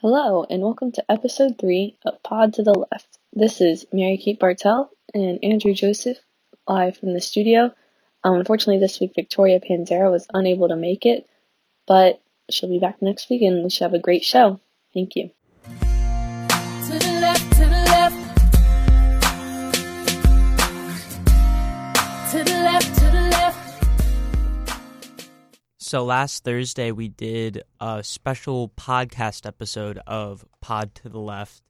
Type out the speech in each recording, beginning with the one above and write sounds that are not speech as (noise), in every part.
Hello, and welcome to episode 3 of Pod to the Left. This is Mary Kate Bartell and Andrew Joseph live from the studio. Um, unfortunately, this week Victoria Panzera was unable to make it, but she'll be back next week and we should have a great show. Thank you. So last Thursday we did a special podcast episode of Pod to the Left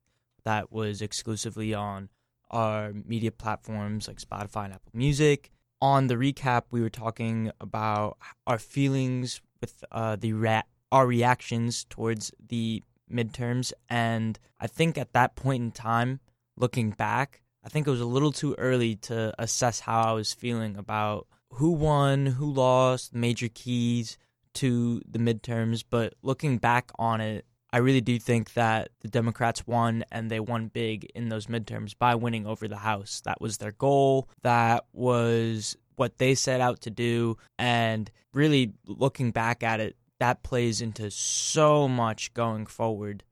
that was exclusively on our media platforms like Spotify and Apple Music. On the recap, we were talking about our feelings with uh, the rea- our reactions towards the midterms, and I think at that point in time, looking back, I think it was a little too early to assess how I was feeling about who won, who lost, major keys to the midterms. But looking back on it, I really do think that the Democrats won and they won big in those midterms by winning over the House. That was their goal. That was what they set out to do. And really looking back at it, that plays into so much going forward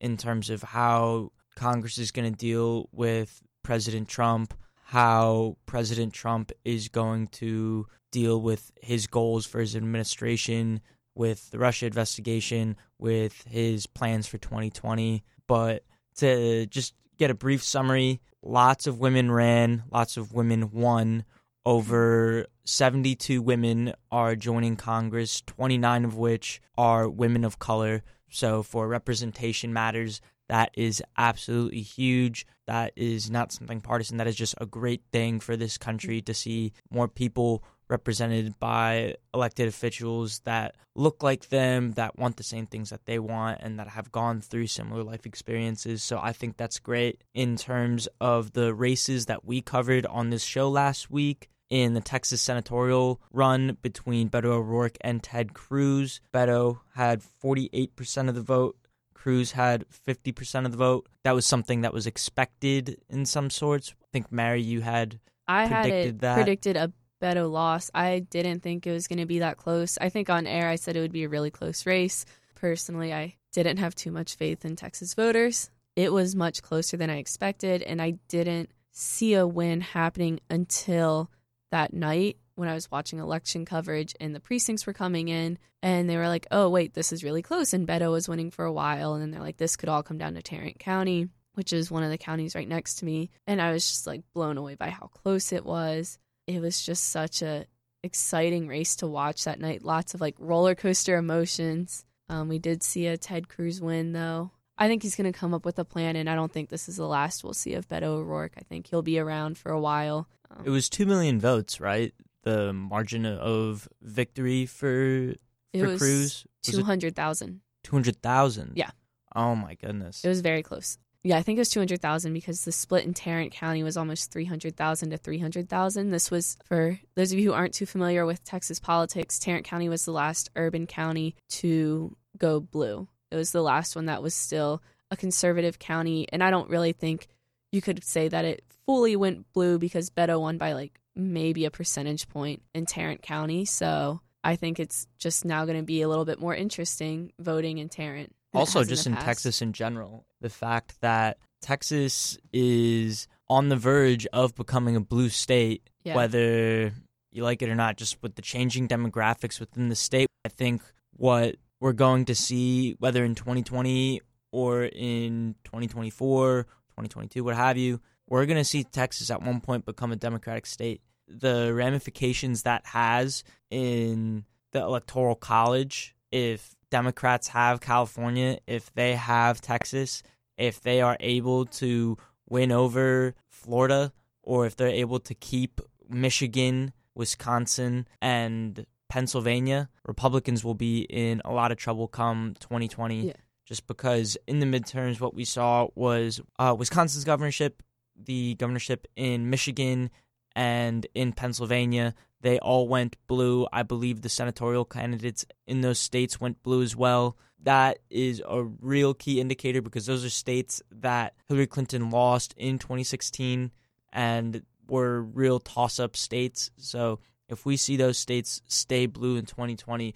in terms of how Congress is going to deal with President Trump, how President Trump is going to deal with his goals for his administration, with the Russia investigation, with his plans for 2020. But to just get a brief summary, lots of women ran, lots of women won. Over 72 women are joining Congress, 29 of which are women of color. So, for representation matters, that is absolutely huge. That is not something partisan. That is just a great thing for this country to see more people represented by elected officials that look like them, that want the same things that they want, and that have gone through similar life experiences. So I think that's great. In terms of the races that we covered on this show last week, in the Texas senatorial run between Beto O'Rourke and Ted Cruz. Beto had 48% of the vote. Cruz had 50% of the vote. That was something that was expected in some sorts. I think, Mary, you had I had predicted it that. predicted a Beto loss. I didn't think it was going to be that close. I think on air I said it would be a really close race. Personally, I didn't have too much faith in Texas voters. It was much closer than I expected, and I didn't see a win happening until that night when I was watching election coverage and the precincts were coming in and they were like, oh, wait, this is really close. And Beto was winning for a while. And then they're like, this could all come down to Tarrant County, which is one of the counties right next to me. And I was just like blown away by how close it was. It was just such a exciting race to watch that night. Lots of like roller coaster emotions. Um, we did see a Ted Cruz win though. I think he's going to come up with a plan, and I don't think this is the last we'll see of Beto O'Rourke. I think he'll be around for a while. Um, It was 2 million votes, right? The margin of victory for, It for was Cruz was two hundred thousand. 200,000. Yeah. Oh my goodness. It was very close. Yeah, I think it was 200,000 because the split in Tarrant County was almost 300,000 to 300,000. This was for those of you who aren't too familiar with Texas politics, Tarrant County was the last urban county to go blue. It was the last one that was still a conservative county, and I don't really think you could say that it fully went blue because Beto won by like maybe a percentage point in Tarrant County. So I think it's just now going to be a little bit more interesting voting in Tarrant. also just the in. Texas in general, the fact that Texas is on the verge of becoming a blue state, Yeah. whether you like it or not, just with the changing demographics within the state, I think what we're going to see, whether in 2020 or in 2024, 2022, what have you, we're going to see Texas at one point become a Democratic state. The ramifications that has in the Electoral College, if Democrats have California, if they have Texas, if they are able to win over Florida, or if they're able to keep Michigan, Wisconsin, and Pennsylvania, Republicans will be in a lot of trouble come 2020. Yeah. Just because in the midterms, what we saw was uh, Wisconsin's governorship, the governorship in Michigan, and in Pennsylvania. They all went blue. I believe the senatorial candidates in those states went blue as well. That is a real key indicator because those are states that Hillary Clinton lost in 2016 and were real toss up states. So if we see those states stay blue in 2020,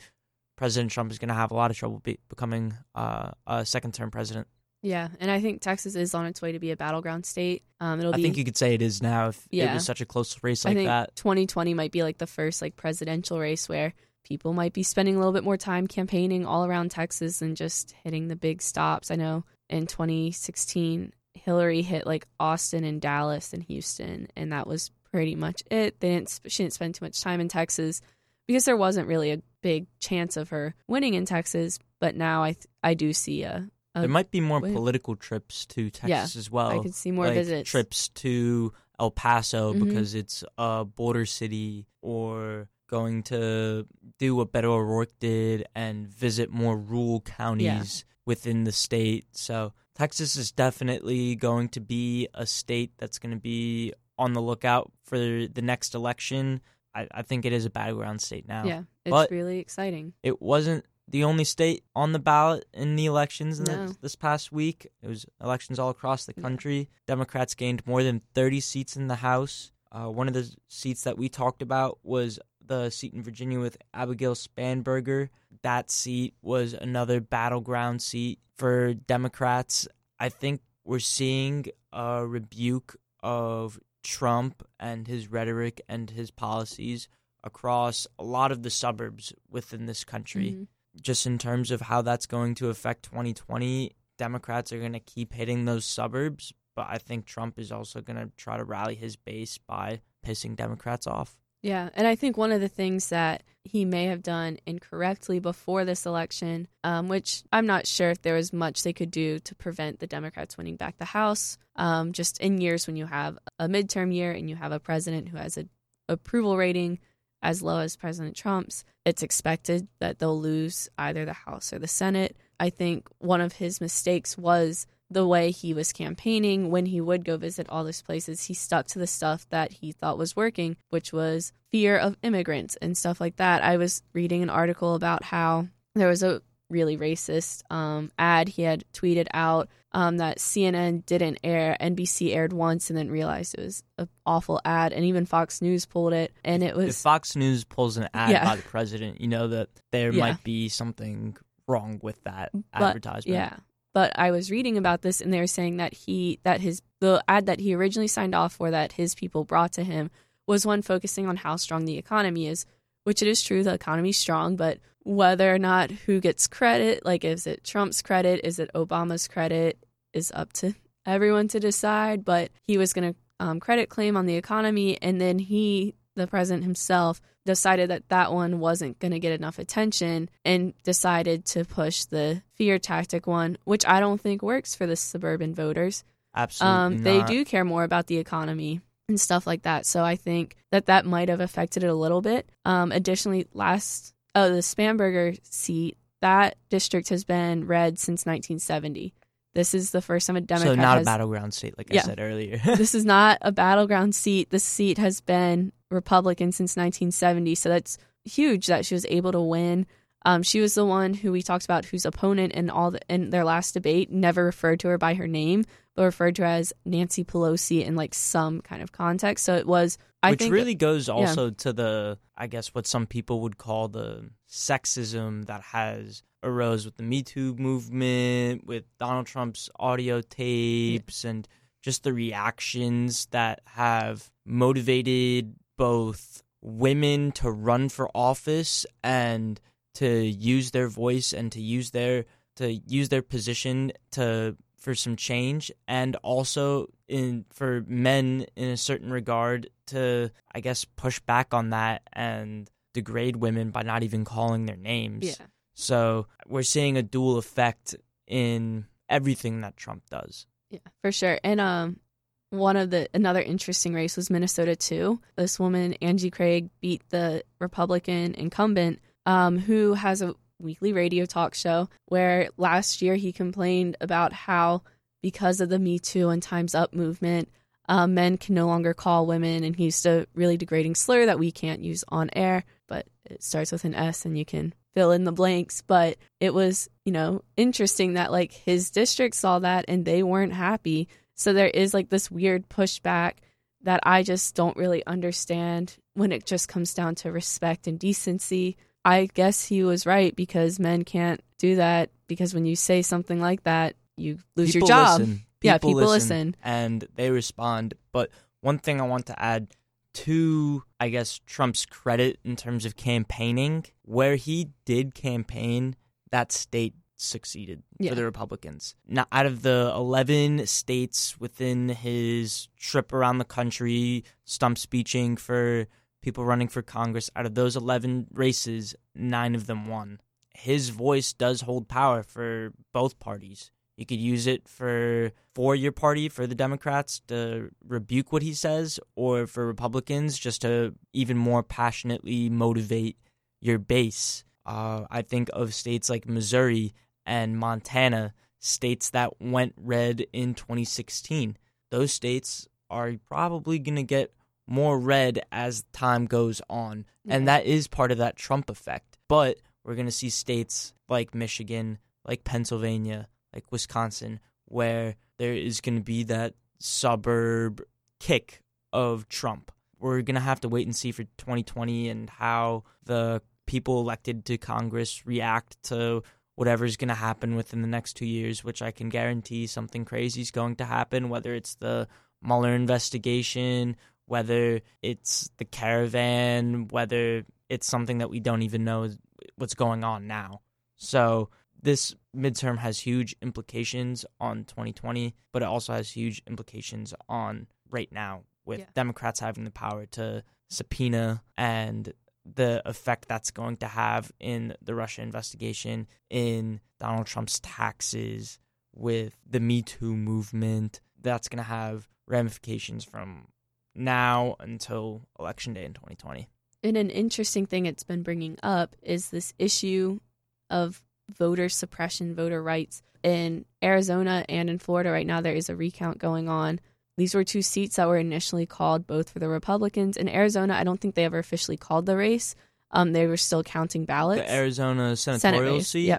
President Trump is going to have a lot of trouble be- becoming uh, a second term president. Yeah, and I think Texas is on its way to be a battleground state. Um, it'll I be. think you could say it is now if it was such a close race I like think that. 2020 might be like the first like presidential race where people might be spending a little bit more time campaigning all around Texas and just hitting the big stops. I know in 2016 Hillary hit like Austin and Dallas and Houston and that was pretty much it. They didn't she didn't spend too much time in Texas because there wasn't really a big chance of her winning in Texas, but now I th- I do see a, There might be more wait. political trips to Texas Yeah, as well. I could see more like visits. trips to El Paso Mhm. because it's a border city, or going to do what Beto O'Rourke did and visit more rural counties within the state. So Texas is definitely going to be a state that's going to be on the lookout for the next election. I, I think it is a battleground state now. Yeah, it's But- really exciting. It wasn't the only state on the ballot in the elections in No. the, this past week. It was elections all across the Yeah. country. Democrats gained more than 30 seats in the House. Uh, one of the seats that we talked about was the seat in Virginia with Abigail Spanberger. That seat was another battleground seat for Democrats. I think we're seeing a rebuke of Trump and his rhetoric and his policies across a lot of the suburbs within this country. Mhm. Just in terms of how that's going to affect 2020, Democrats are going to keep hitting those suburbs, but I think Trump is also going to try to rally his base by pissing Democrats off. Yeah, and I think one of the things that he may have done incorrectly before this election, um, which I'm not sure if there was much they could do to prevent the Democrats winning back the House. Um, just in years when you have a midterm year and you have a president who has a approval rating as low as President Trump's, it's expected that they'll lose either the House or the Senate. I think one of his mistakes was the way he was campaigning when he would go visit all these places he stuck to the stuff that he thought was working which was fear of immigrants and stuff like that i was reading an article about how there was a really racist um, ad he had tweeted out um, that cnn didn't air nbc aired once and then realized it was an awful ad and even fox news pulled it and it was. if Fox News pulls an ad Yeah. by the president, you know that there Yeah. might be something wrong with that But, advertisement. Yeah. But I was reading about this and they were saying that he that his the ad that he originally signed off for that his people brought to him was one focusing on how strong the economy is, which it is true the economy's strong, but whether or not who gets credit, like is it Trump's credit, is it Obama's credit, is up to everyone to decide. But he was going to um, credit claim on the economy, and then he, the president himself, decided that that one wasn't going to get enough attention and decided to push the fear tactic one, which I don't think works for the suburban voters. absolutely. Um, they do care more about the economy and stuff like that. So I think that that might have affected it a little bit. Um, additionally, last oh the Spanberger seat that district has been red since 1970. This is the first time a Democrat So not has a battleground state, like Yeah. I said earlier. (laughs) (laughs) this is not a battleground seat. This seat has been Republican since 1970, so that's huge that she was able to win. Um, she was the one who we talked about, whose opponent in all the, in their last debate never referred to her by her name, referred to as Nancy Pelosi in like some kind of context. So it was, I Which think, really goes also to the, I guess, what some people would call the sexism that has arose with the Me Too movement, with Donald Trump's audio tapes, and just the reactions that have motivated both women to run for office and to use their voice and to use their to use their position to for some change and also in for men in a certain regard to I guess push back on that and degrade women by not even calling their names. yeah. So we're seeing a dual effect in everything that Trump does. Yeah, for sure. And um one of the another interesting race was Minnesota too. This woman Angie Craig beat the Republican incumbent um who has a weekly radio talk show where last year he complained about how because of the Me Too and Times Up movement, um, men can no longer call women, and he used a really degrading slur that we can't use on air, but it starts with an S and you can fill in the blanks. But it was, you know, interesting that like his district saw that and they weren't happy. So there is like this weird pushback that I just don't really understand when it just comes down to respect and decency. I guess he was right because men can't do that because when you say something like that, you lose people your job. Listen. Yeah, people listen. and they respond. But one thing I want to add to, I guess, Trump's credit in terms of campaigning, where he did campaign, that state succeeded Yeah. for the Republicans. Now, out of the 11 states within his trip around the country, stump speeching for people running for Congress, out of those 11 races, nine of them won. His voice does hold power for both parties. You could use it for for your party, for the Democrats to rebuke what he says, or for Republicans just to even more passionately motivate your base. Uh, I think of states like Missouri and Montana, states that went red in 2016. Those states are probably going to get more red as time goes on. And that is part of that Trump effect. But we're going to see states like Michigan, like Pennsylvania, like Wisconsin, where there is going to be that suburb kick of Trump. We're going to have to wait and see for 2020 and how the people elected to Congress react to whatever's going to happen within the next two years, which I can guarantee something crazy is going to happen, whether it's the Mueller investigation, whether it's the caravan, whether it's something that we don't even know what's going on now. So this midterm has huge implications on 2020, but it also has huge implications on right now with Yeah. Democrats having the power to subpoena and the effect that's going to have in the Russia investigation, in Donald Trump's taxes, with the Me Too movement. That's going to have ramifications from now until election day in 2020. And an interesting thing it's been bringing up is this issue of voter suppression, voter rights. In Arizona and in Florida right now, there is a recount going on. These were two seats that were initially called both for the Republicans. In Arizona, I don't think they ever officially called the race. Um, they were still counting ballots. The Arizona Senate senatorial race. seat. Yeah.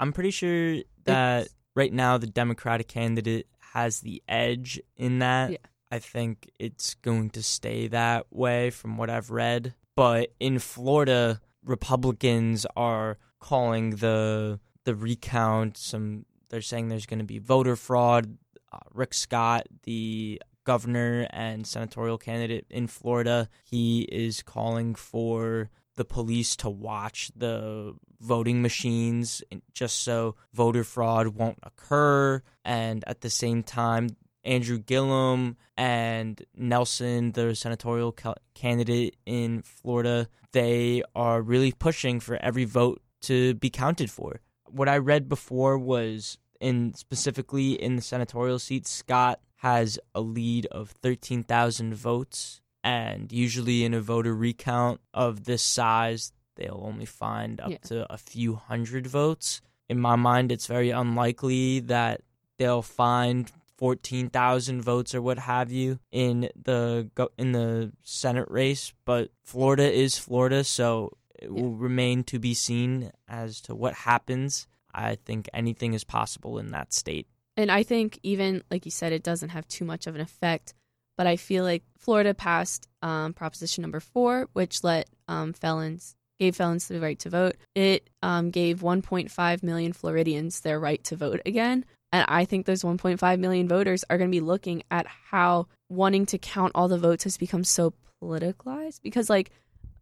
I'm pretty sure that right now the Democratic candidate has the edge in that. Yeah. I think it's going to stay that way from what I've read. But in Florida, Republicans are calling the the recount some they're saying there's going to be voter fraud. Uh, Rick Scott, the governor and senatorial candidate in Florida, he is calling for the police to watch the voting machines just so voter fraud won't occur. And at the same time, Andrew Gillum and Nelson, the senatorial ca- candidate in Florida, they are really pushing for every vote to be counted for. What I read before was in specifically in the senatorial seat, Scott has a lead of 13,000 votes. And usually in a voter recount of this size, they'll only find up Yeah. to a few hundred votes. In my mind, it's very unlikely that they'll find 14,000 votes or what have you in the in the Senate race, but Florida is Florida, so it will remain to be seen as to what happens. I think anything is possible in that state. And I think even like you said, it doesn't have too much of an effect. But I feel like Florida passed um, Proposition Number Four, which let um, felons gave felons the right to vote. It um, gave 1.5 million Floridians their right to vote again. And I think those 1.5 million voters are going to be looking at how wanting to count all the votes has become so politicalized. Because, like,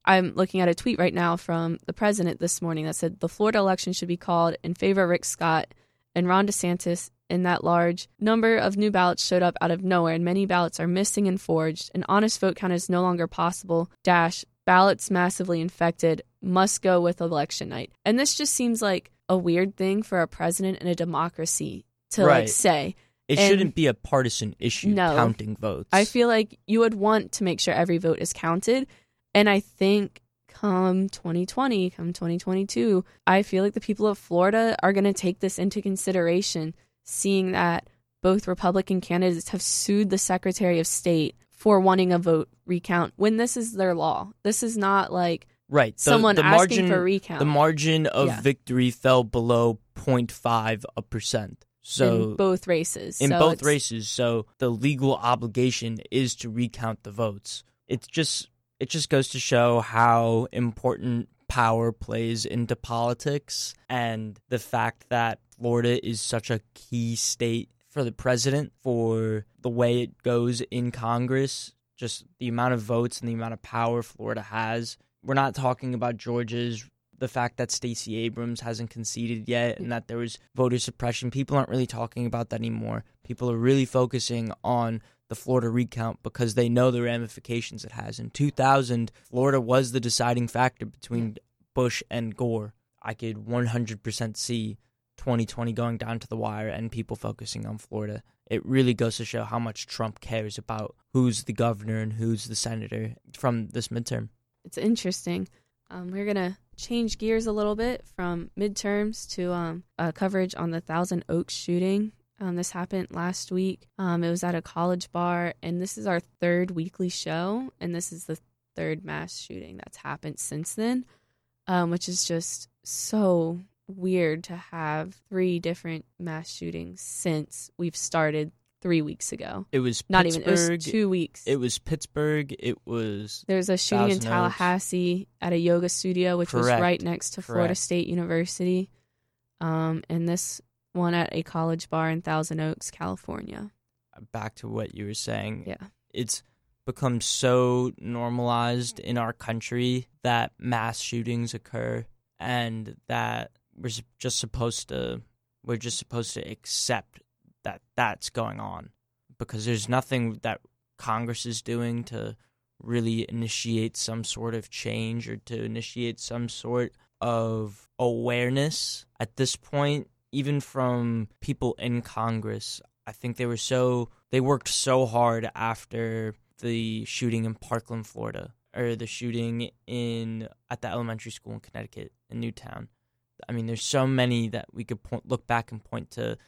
I'm looking at a tweet right now from the president this morning that said the Florida election should be called in favor of Rick Scott and Ron DeSantis. And that large number of new ballots showed up out of nowhere, and many ballots are missing and forged. An honest vote count is no longer possible. Dash ballots massively infected must go with election night. And this just seems like a weird thing for a president in a democracy to like say. It And- shouldn't be a partisan issue No. counting votes. I feel like you would want to make sure every vote is counted. And I think come 2020, come 2022, I feel like the people of Florida are going to take this into consideration, seeing that both Republican candidates have sued the Secretary of State for wanting a vote recount when this is their law. This is not like right. The, someone the asking margin, for a recount The margin of Yeah. victory fell below 0.5 a percent. So in both races. in So both races. So the legal obligation is to recount the votes. It's just it just goes to show how important power plays into politics and the fact that Florida is such a key state for the president for the way it goes in Congress, just the amount of votes and the amount of power Florida has. We're not talking about Georgia's the fact that Stacey Abrams hasn't conceded yet and that there was voter suppression. People aren't really talking about that anymore. People are really focusing on the Florida recount because they know the ramifications it has. In 2000, Florida was the deciding factor between Bush and Gore. I could 100% see 2020 going down to the wire and people focusing on Florida. It really goes to show how much Trump cares about who's the governor and who's the senator from this midterm. It's interesting. Um, we're going to change gears a little bit from midterms to um, coverage on the Thousand Oaks shooting. Um, this happened last week. Um, it was at a college bar, and this is our third weekly show, and this is the third mass shooting that's happened since then, um, which is just so weird to have three different mass shootings since we've started three weeks ago. It was Not even, it was two weeks. It was Pittsburgh. It was There's a shooting in. Tallahassee at a yoga studio, which was right next to Florida State University. Um, and this one at a college bar in Thousand Oaks, California. back to what you were saying. Yeah. It's become so normalized in our country that mass shootings occur and that we're just supposed to we're just supposed to accept that that's going on because there's nothing that Congress is doing to really initiate some sort of change or to initiate some sort of awareness at this point even from people in Congress I think they were so they worked so hard after the shooting in Parkland, Florida, or the shooting in at the elementary school in Connecticut in Newtown. I mean, there's so many that we could point, look back and point to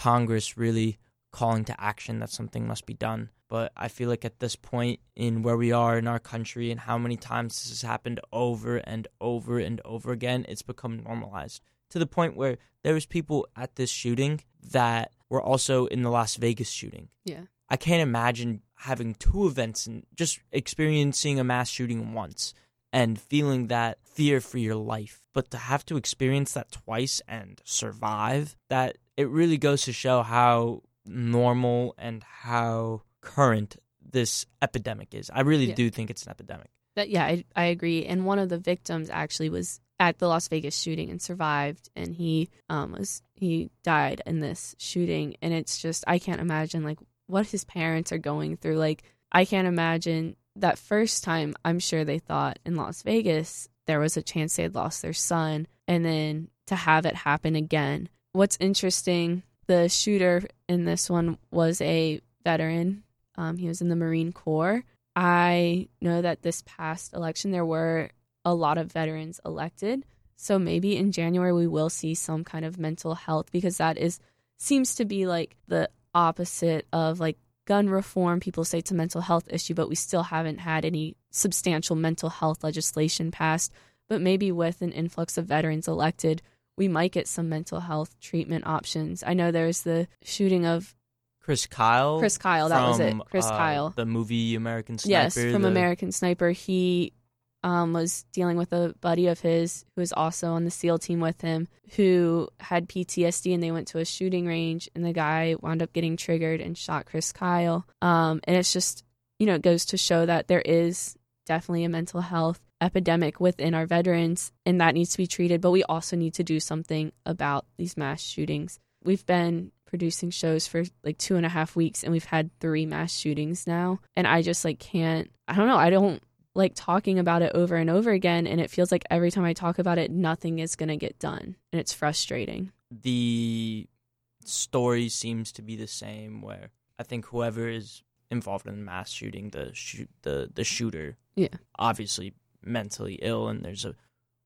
Congress really calling to action that something must be done. But I feel like at this point in where we are in our country and how many times this has happened over and over and over again, it's become normalized to the point where there was people at this shooting that were also in the Las Vegas shooting. Yeah. I can't imagine having two events and just experiencing a mass shooting once and feeling that fear for your life. But to have to experience that twice and survive, that it really goes to show how normal and how current this epidemic is. I really Yeah. do think it's an epidemic. That yeah, I, I agree. And one of the victims actually was at the Las Vegas shooting and survived, and he um was he died in this shooting, and it's just I can't imagine like what his parents are going through. Like I can't imagine that first time. I'm sure they thought in Las Vegas there was a chance they had lost their son, and then to have it happen again. What's interesting, the shooter in this one was a veteran. Um, he was in the Marine Corps. I know that this past election there were a lot of veterans elected. So maybe in January we will see some kind of mental health because that is seems to be like the opposite of like gun reform. People say it's a mental health issue, but we still haven't had any substantial mental health legislation passed. But maybe with an influx of veterans elected, we might get some mental health treatment options. I know there's the shooting of Chris Kyle. Chris Kyle, that was it. Chris uh, Kyle. The movie American Sniper. Yes, from the- American Sniper. He um, was dealing with a buddy of his who was also on the SEAL team with him who had PTSD and they went to a shooting range and the guy wound up getting triggered and shot Chris Kyle. Um, and it's just, you know, it goes to show that there is definitely a mental health epidemic within our veterans and that needs to be treated. But we also need to do something about these mass shootings. We've been producing shows for like two and a half weeks and we've had three mass shootings now. And I just like can't, I don't know, I don't like talking about it over and over again. And it feels like every time I talk about it, nothing is going to get done. And it's frustrating. the story seems to be the same where I think whoever is involved in the mass shooting, the shoot the the shooter, Yeah. obviously mentally ill, and there's a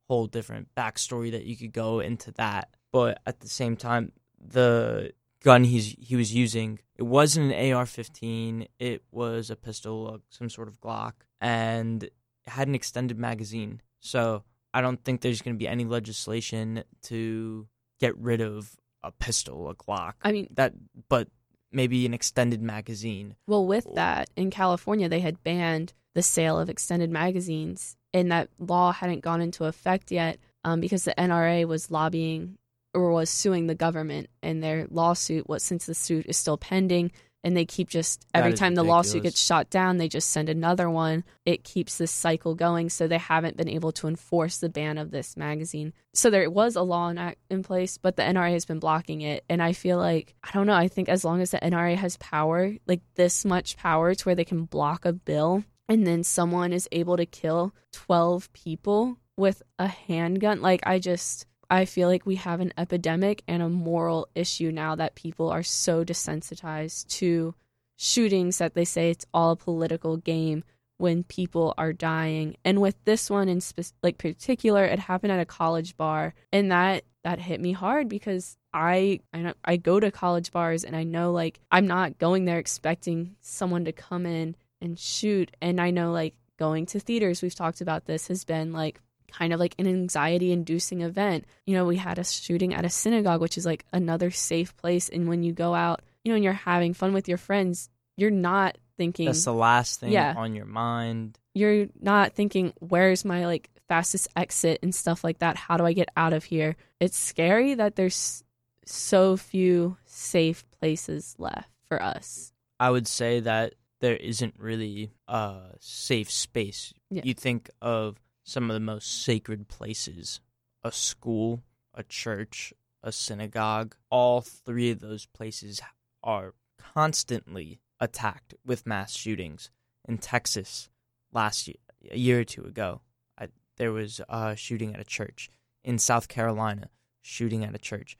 whole different backstory that you could go into that. But at the same time, the gun he's he was using it wasn't an AR-15, it was a pistol, uh, some sort of Glock, and had an extended magazine. So I don't think there's going to be any legislation to get rid of a pistol, a Glock. I mean, that, but maybe an extended magazine. Well, with that, in California, they had banned the sale of extended magazines, and that law hadn't gone into effect yet um, because the NRA was lobbying or was suing the government, and their lawsuit was since the suit is still pending. And they keep just every time the lawsuit gets shot down, they just send another one. It keeps this cycle going. So they haven't been able to enforce the ban of this magazine. So there was a law in, in place, but the NRA has been blocking it. And I feel like, I don't know, I think as long as the NRA has power, like this much power to where they can block a bill and then someone is able to kill 12 people with a handgun, like I just. I feel like we have an epidemic and a moral issue now that people are so desensitized to shootings that they say it's all a political game when people are dying. And with this one in spe- like particular, it happened at a college bar, and that that hit me hard because I I I go to college bars and I know like I'm not going there expecting someone to come in and shoot, and I know like going to theaters, we've talked about this, has been like kind of like an anxiety inducing event. You know, we had a shooting at a synagogue, which is like another safe place. And when you go out, you know, and you're having fun with your friends, you're not thinking, That's the last thing Yeah. on your mind. you're not thinking, where's my like fastest exit and stuff like that? How do I get out of here? It's scary that there's so few safe places left for us. I would say that there isn't really a safe space. Yeah. You think of some of the most sacred places a school, a church, a synagogue. All three of those places are constantly attacked with mass shootings. In Texas, last year, a year or two ago, I, there was a shooting at a church. In South Carolina, shooting at a church.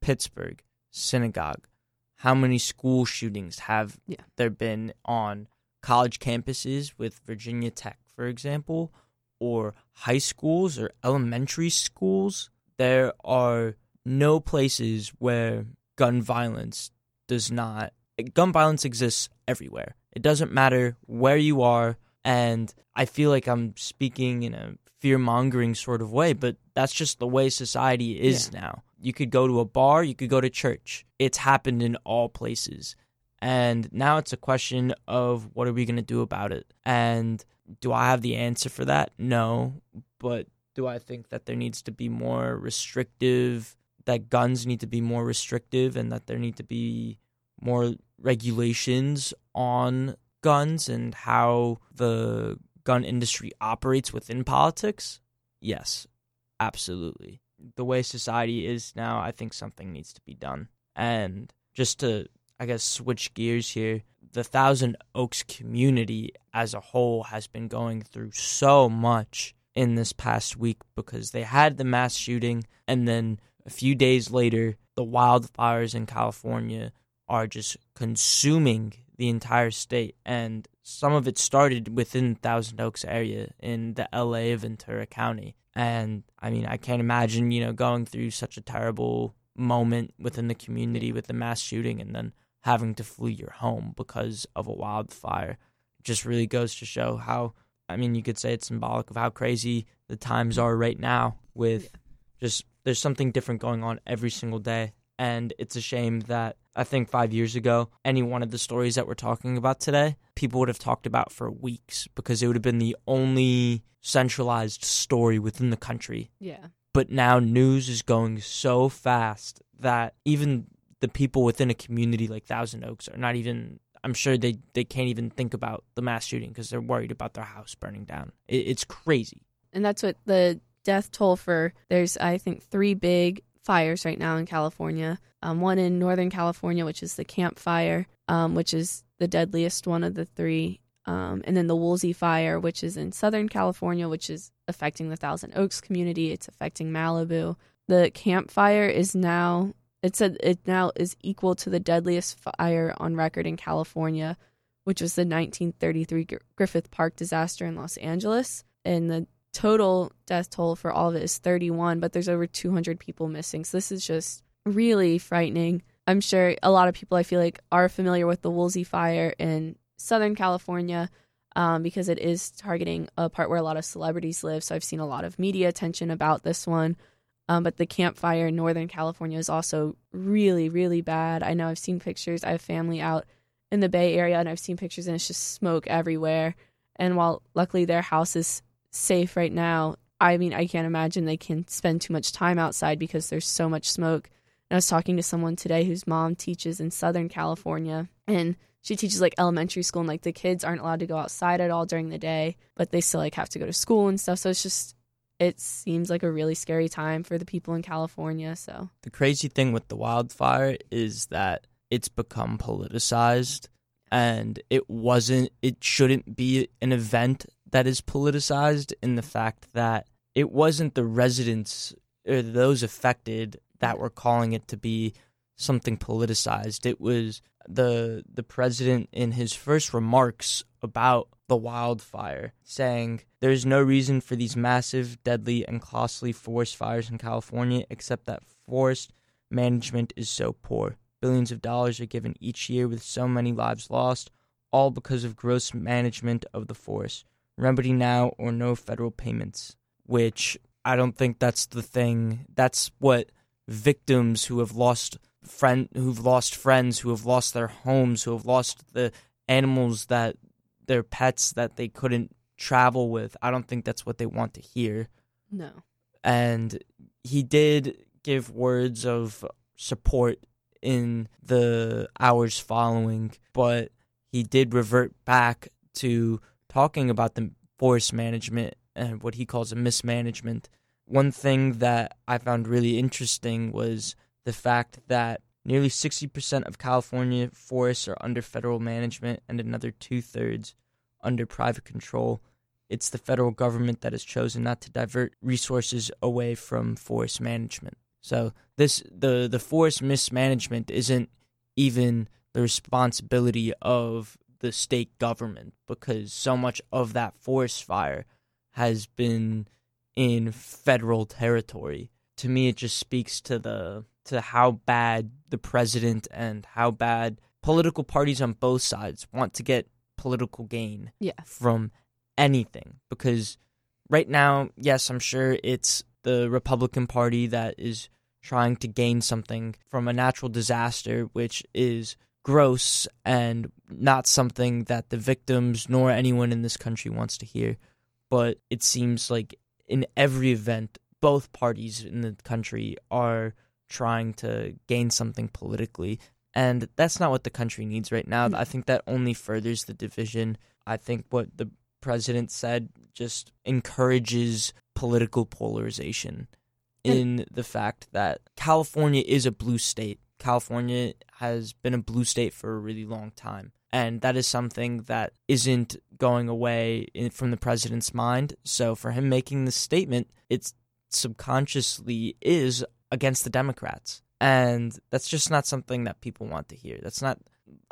Pittsburgh, synagogue. How many school shootings have Yeah. there been on college campuses with Virginia Tech, for example, or high schools or elementary schools? There are no places where gun violence does not. Gun violence exists everywhere. It doesn't matter where you are. And I feel like I'm speaking in a fear mongering sort of way, but that's just the way society is now. You could go to a bar, you could go to church. It's happened in all places. And now it's a question of what are we going to do about it? And do I have the answer for that? No. But do I think that there needs to be more restrictive, that guns need to be more restrictive, and that there need to be more regulations on guns and how the gun industry operates within politics? Yes, absolutely. The way society is now, I think something needs to be done. And just to, I guess, switch gears here, the Thousand Oaks community as a whole has been going through so much in this past week because they had the mass shooting, and then a few days later, the wildfires in California are just consuming the entire state. And some of it started within Thousand Oaks area in the LA Ventura County. And I mean, I can't imagine, you know, going through such a terrible moment within the community with the mass shooting and then having to flee your home because of a wildfire. Just really goes to show how, I mean, you could say it's symbolic of how crazy the times are right now with just there's something different going on every single day. And it's a shame that I think five years ago, any one of the stories that we're talking about today, people would have talked about for weeks because it would have been the only centralized story within the country. Yeah. But now news is going so fast that even the people within a community like Thousand Oaks are not even. I'm sure they, they can't even think about the mass shooting because they're worried about their house burning down. It, it's crazy. and that's what the death toll for there's i think three big fires right now in california um, one in northern california which is the camp fire um, which is the deadliest one of the three um, and then the woolsey fire which is in southern california which is affecting the thousand oaks community it's affecting malibu the camp fire is now it said it now is equal to the deadliest fire on record in california which was the 1933 griffith park disaster in los angeles and the total death toll for all of it is 31, but there's over 200 people missing. So this is just really frightening. I'm sure a lot of people I feel like are familiar with the Woolsey fire in Southern California um, because it is targeting a part where a lot of celebrities live. So I've seen a lot of media attention about this one. Um, but the campfire in Northern California is also really, really bad. I know I've seen pictures. I have family out in the Bay Area, and I've seen pictures, and it's just smoke everywhere. And while luckily their house is safe right now, I mean, I can't imagine they can spend too much time outside because there's so much smoke. And I was talking to someone today whose mom teaches in Southern California, and she teaches like elementary school, and like the kids aren't allowed to go outside at all during the day, but they still like have to go to school and stuff. So it's just, it seems like a really scary time for the people in California. So. The crazy thing with the wildfire is that it's become politicized and it wasn't it shouldn't be an event that is politicized in the fact that it wasn't the residents or those affected that were calling it to be something politicized. It was the the president in his first remarks about the wildfire saying there's no reason for these massive deadly and costly forest fires in California except that forest management is so poor billions of dollars are given each year with so many lives lost, all because of gross management of the forest. Remedy now or no federal payments. Which I don't think that's the thing. That's what victims who have lost friend who've lost friends, who have lost their homes, who have lost the animals that their pets that they couldn't travel with. I don't think that's what they want to hear no. and he did give words of support in the hours following, but he did revert back to talking about the forest management and what he calls a mismanagement. One thing that I found really interesting was the fact that nearly 60% of California forests are under federal management and another two thirds under private control. It's the federal government that has chosen not to divert resources away from forest management. So this the the forest mismanagement isn't even the responsibility of the state government because so much of that forest fire has been in federal territory. To me it just speaks to the to how bad the president and how bad political parties on both sides want to get political gain Yeah. from anything because right now, yes, I'm sure it's the Republican Party that is trying to gain something from a natural disaster, which is gross and not something that the victims nor anyone in this country wants to hear. But it seems like in every event, both parties in the country are trying to gain something politically. And that's not what the country needs right now. Hmm. I think that only furthers the division. I think what the president said just encourages political polarization hmm. in the fact that California is a blue state. California has been a blue state for a really long time. And that is something that isn't going away in, from the president's mind. So for him making this statement, it's subconsciously is against the Democrats. And that's just not something that people want to hear. That's not,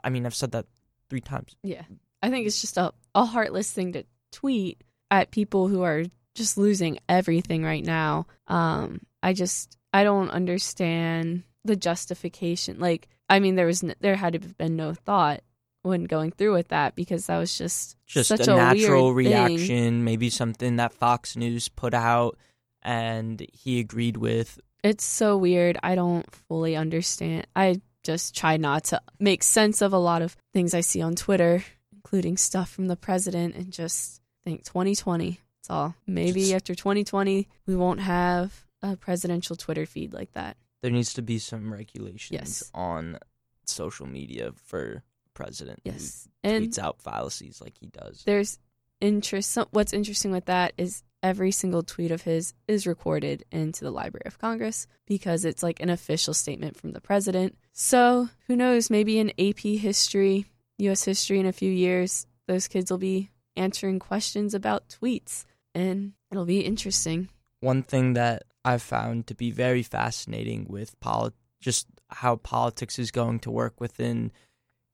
I mean, I've said that three times. Yeah. I think it's just a, a heartless thing to tweet at people who are just losing everything right now. Um, I just I don't understand the justification. Like, I mean, there was n- there had to have been no thought when going through with that because that was just just such a, a, natural weird thing. reaction, maybe something that Fox News put out and he agreed with. It's so weird. I don't fully understand. I just try not to make sense of a lot of things I see on Twitter, including stuff from the president, and just think 2020. That's all. Maybe after 2020, we won't have a presidential Twitter feed like that. There needs to be some regulations Yes. on social media for president Yes. who And tweets out fallacies like he does. there's interest. What's interesting with that is every single tweet of his is recorded into the Library of Congress because it's like an official statement from the president. So who knows? Maybe in AP history, U.S. history, in a few years, those kids will be answering questions about tweets, and it'll be interesting. One thing that I've found to be very fascinating with polit- just how politics is going to work within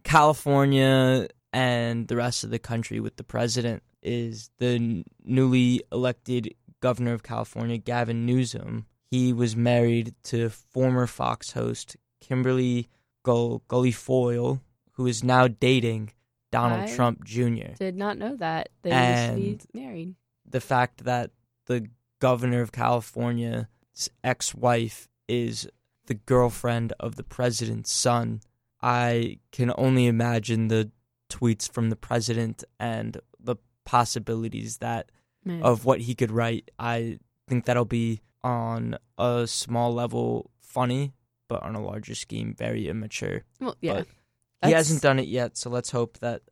California and the rest of the country with the president is the newly elected governor of California, Gavin Newsom. He was married to former Fox host Kimberly Gull- Guilfoyle, who is now dating Donald I- Trump Jr. Did not know that they And- married. the fact that the governor of California's ex wife is the girlfriend of the president's son, I can only imagine the tweets from the president and possibilities that Man. of what he could write. I think that'll be on a small level funny, but on a larger scheme very immature. well, yeah. he hasn't done it yet, so let's hope that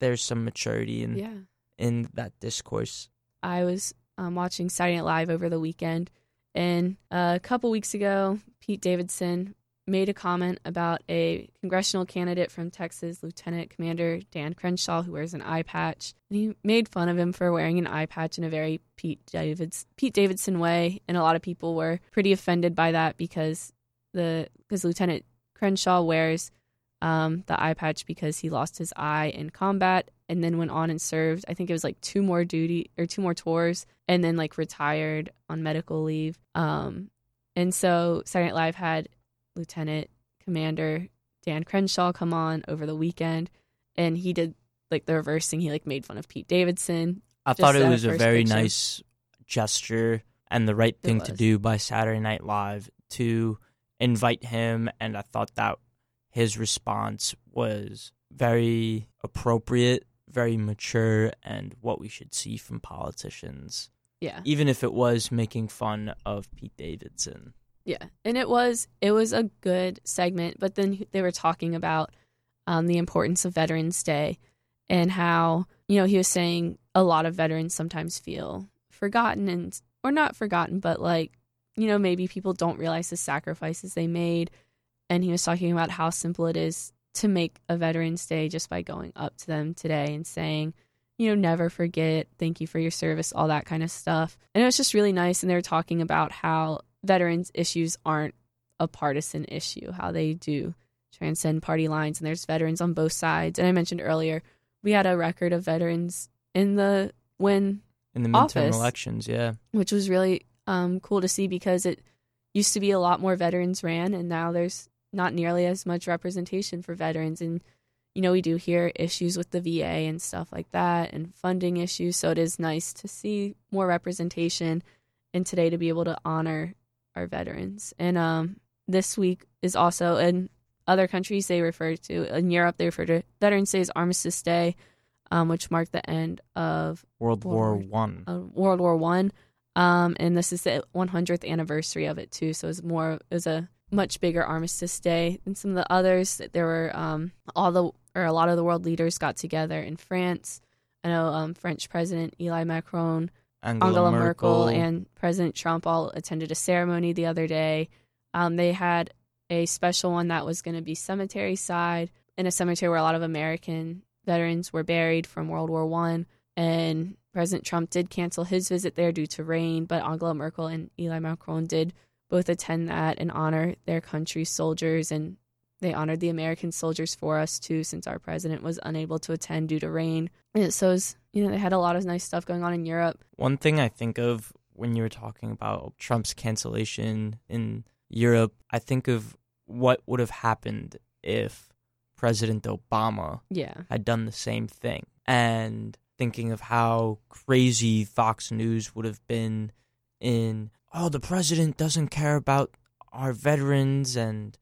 there's some maturity in Yeah. in that discourse. I was um, watching Saturday Night Live over the weekend, and uh, a couple weeks ago, Pete Davidson made a comment about a congressional candidate from Texas, Lieutenant Commander Dan Crenshaw, who wears an eye patch. And he made fun of him for wearing an eye patch in a very Pete Davids Pete Davidson way, and a lot of people were pretty offended by that because the because Lieutenant Crenshaw wears um, the eye patch because he lost his eye in combat and then went on and served. I think it was like two more duty or two more tours, and then like retired on medical leave. Um, and so Night Live had Lieutenant Commander Dan Crenshaw come on over the weekend, and he did like the reverse reversing. He like made fun of Pete Davidson. I thought it was a very picture. nice gesture and the right thing to do by Saturday Night Live to invite him and I thought that his response was very appropriate, very mature and what we should see from politicians. Yeah, Even if it was making fun of Pete Davidson. Yeah, and it was it was a good segment, but then they were talking about um, the importance of Veterans Day and how you know he was saying a lot of veterans sometimes feel forgotten and or not forgotten, but like you know maybe people don't realize the sacrifices they made, and he was talking about how simple it is to make a Veterans Day just by going up to them today and saying. You know, never forget, thank you for your service, all that kind of stuff. And it was just really nice. And they were talking about how veterans issues aren't a partisan issue, how they do transcend party lines, and there's veterans on both sides. And I mentioned earlier, we had a record of veterans in the when, In the midterm Office. elections, yeah. which was really um, cool to see because it used to be a lot more veterans ran, and now there's not nearly as much representation for veterans. And you know, we do hear issues with the VA and stuff like that, and funding issues. So it is nice to see more representation, and today to be able to honor our veterans. And um, this week is also in other countries they refer to in Europe they refer to Veterans Day as Armistice Day, um, which marked the end of World War One. uh, World War One, um, and this is the 100th anniversary of it too. So it's more it was a much bigger Armistice Day than some of the others. There were um, all the or a lot of the world leaders got together in France. I know um, French President Eli Macron, Angela, Angela Merkel, and President Trump all attended a ceremony the other day. Um, they had a special one that was going to be cemetery side in a cemetery where a lot of American veterans were buried from World War One. And President Trump did cancel his visit there due to rain, but Angela Merkel and Eli Macron did both attend that and honor their country's soldiers and they honored the American soldiers for us too, since our president was unable to attend due to rain. And so, was, you know, they had a lot of nice stuff going on in Europe. One thing I think of when you were talking about Trump's cancellation in Europe, I think of what would have happened if President Obama Yeah. had done the same thing. And thinking of how crazy Fox News would have been in, oh, the president doesn't care about our veterans and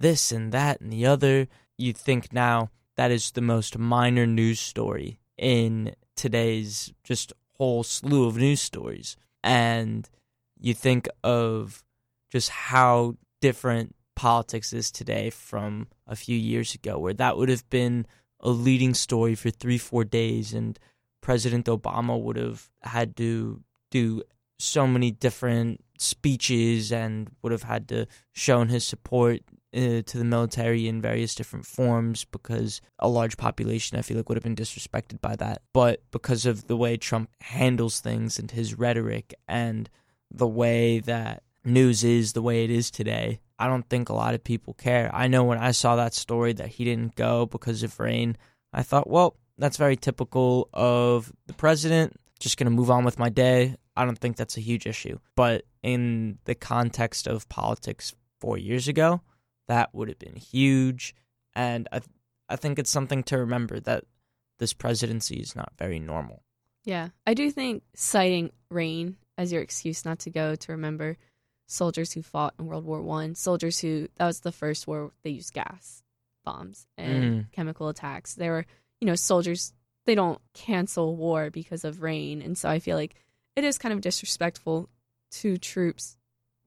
this and that and the other. You think now that is the most minor news story in today's just whole slew of news stories. And you think of just how different politics is today from a few years ago, where that would have been a leading story for three, four days, and President Obama would have had to do so many different speeches and would have had to shown his support uh, to the military in various different forms because a large population I feel like would have been disrespected by that. But because of the way Trump handles things and his rhetoric and the way that news is the way it is today, I don't think a lot of people care. I know when I saw that story that he didn't go because of rain, I thought, well, that's very typical of the president. Just going to move on with my day. I don't think that's a huge issue. But in the context of politics four years ago, that would have been huge. And I, I think it's something to remember that this presidency is not very normal. Yeah. I do think citing rain as your excuse not to go to remember soldiers who fought in World War One, soldiers who that was the first war they used gas bombs and Mm. chemical attacks. They were, you know, soldiers. They don't cancel war because of rain, and so I feel like it is kind of disrespectful to troops,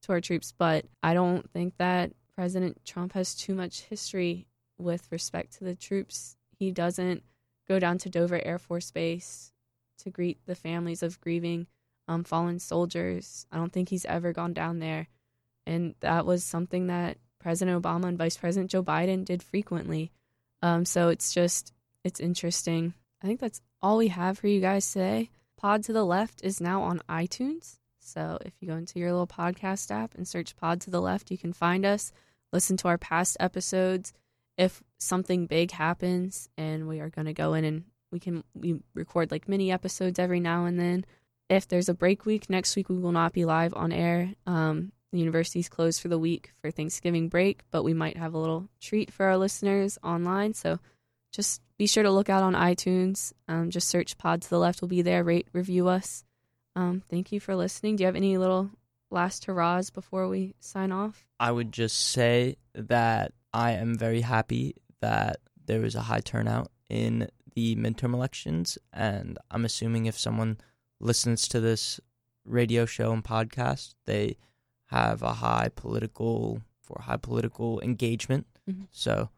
to our troops. But I don't think that President Trump has too much history with respect to the troops. He doesn't go down to Dover Air Force Base to greet the families of grieving um, fallen soldiers. I don't think he's ever gone down there. And that was something that President Obama and Vice President Joe Biden did frequently. Um, so it's just, it's interesting. I think that's all we have for you guys today. Pod to the Left is now on iTunes. So if you go into your little podcast app and search Pod to the Left, you can find us, listen to our past episodes. If something big happens and we are going to go in and we can we record like mini episodes every now and then. If there's a break week, next week we will not be live on air. Um, the university's closed for the week for Thanksgiving break, but we might have a little treat for our listeners online. So just be sure to look out on iTunes. Um, just search Pod to the Left. will be there. Rate, review us. Um, thank you for listening. Do you have any little last hurrahs before we sign off? I would just say that I am very happy that there was a high turnout in the midterm elections, and I'm assuming if someone listens to this radio show and podcast, they have a high political for high political engagement. Mhm. So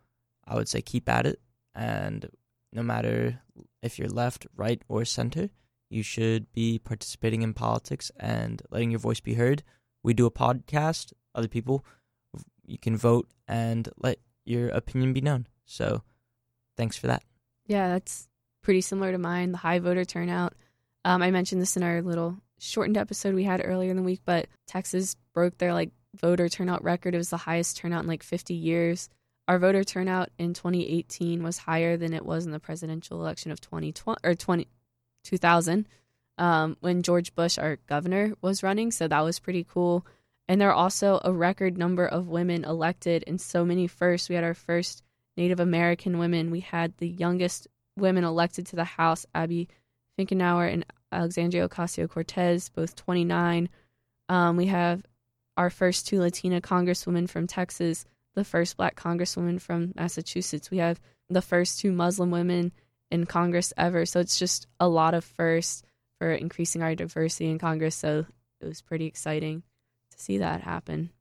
I would say keep at it, and no matter if you're left, right, or center, you should be participating in politics and letting your voice be heard. We do a podcast. Other people you can vote and let your opinion be known. So, thanks for that. Yeah, that's pretty similar to mine. The high voter turnout. Um, I mentioned this in our little shortened episode we had earlier in the week, but Texas broke their like voter turnout record. It was the highest turnout in like 50 years. Our voter turnout in 2018 was higher than it was in the presidential election of 2020 or 20, 2000 um, when George Bush, our governor, was running. So that was pretty cool. And there are also a record number of women elected and so many firsts. We had our first Native American women. We had the youngest women elected to the House, Abby Finkenauer and Alexandria Ocasio Cortez, both 29. Um, we have our first two Latina congresswomen from Texas, the first black congresswoman from Massachusetts. We have the first two Muslim women in Congress ever. So it's just a lot of firsts for increasing our diversity in Congress. So it was pretty exciting to see that happen.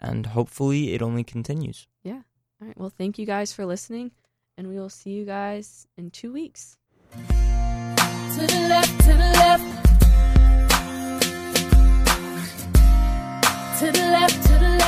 And hopefully, it only continues. Yeah. All right. Well, thank you guys for listening, and we will see you guys in two weeks. To the left, to the left. To the left, to the